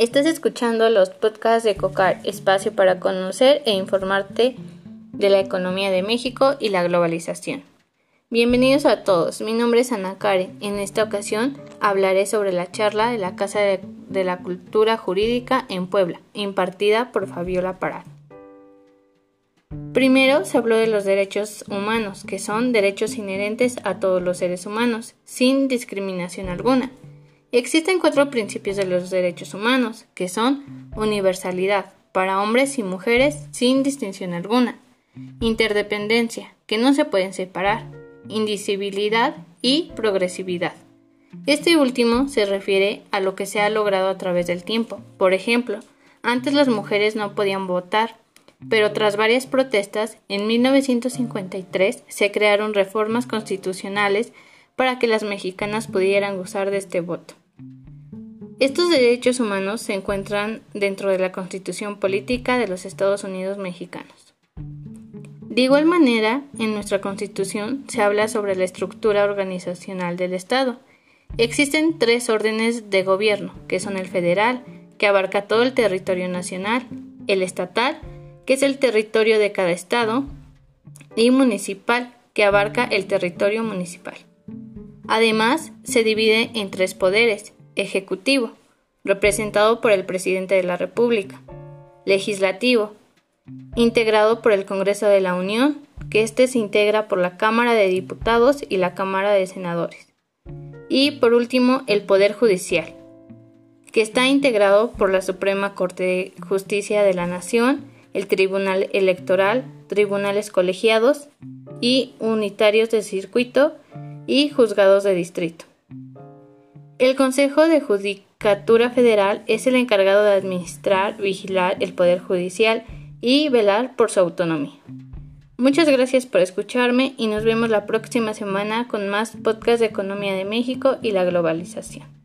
Estás escuchando los podcasts de COCAR, espacio para conocer e informarte de la economía de México y la globalización. Bienvenidos a todos, mi nombre es Ana Karen. En esta ocasión hablaré sobre la charla de la Casa de, la Cultura Jurídica en Puebla, impartida por Fabiola Parad. Primero se habló de los derechos humanos, que son derechos inherentes a todos los seres humanos, sin discriminación alguna. Existen cuatro principios de los derechos humanos, que son universalidad, para hombres y mujeres sin distinción alguna, interdependencia, que no se pueden separar, indivisibilidad y progresividad. Este último se refiere a lo que se ha logrado a través del tiempo. Por ejemplo, antes las mujeres no podían votar, pero tras varias protestas, en 1953 se crearon reformas constitucionales para que las mexicanas pudieran gozar de este voto. Estos derechos humanos se encuentran dentro de la Constitución Política de los Estados Unidos Mexicanos. De igual manera, en nuestra Constitución se habla sobre la estructura organizacional del Estado. Existen tres órdenes de gobierno, que son el federal, que abarca todo el territorio nacional, el estatal, que es el territorio de cada estado, y municipal, que abarca el territorio municipal. Además, se divide en tres poderes, Ejecutivo, representado por el Presidente de la República. Legislativo, integrado por el Congreso de la Unión, que éste se integra por la Cámara de Diputados y la Cámara de Senadores. Y por último, el Poder Judicial, que está integrado por la Suprema Corte de Justicia de la Nación, el Tribunal Electoral, tribunales colegiados y unitarios de circuito y juzgados de distrito. El Consejo de Judicatura Federal es el encargado de administrar, vigilar el Poder Judicial y velar por su autonomía. Muchas gracias por escucharme y nos vemos la próxima semana con más podcast de Economía de México y la globalización.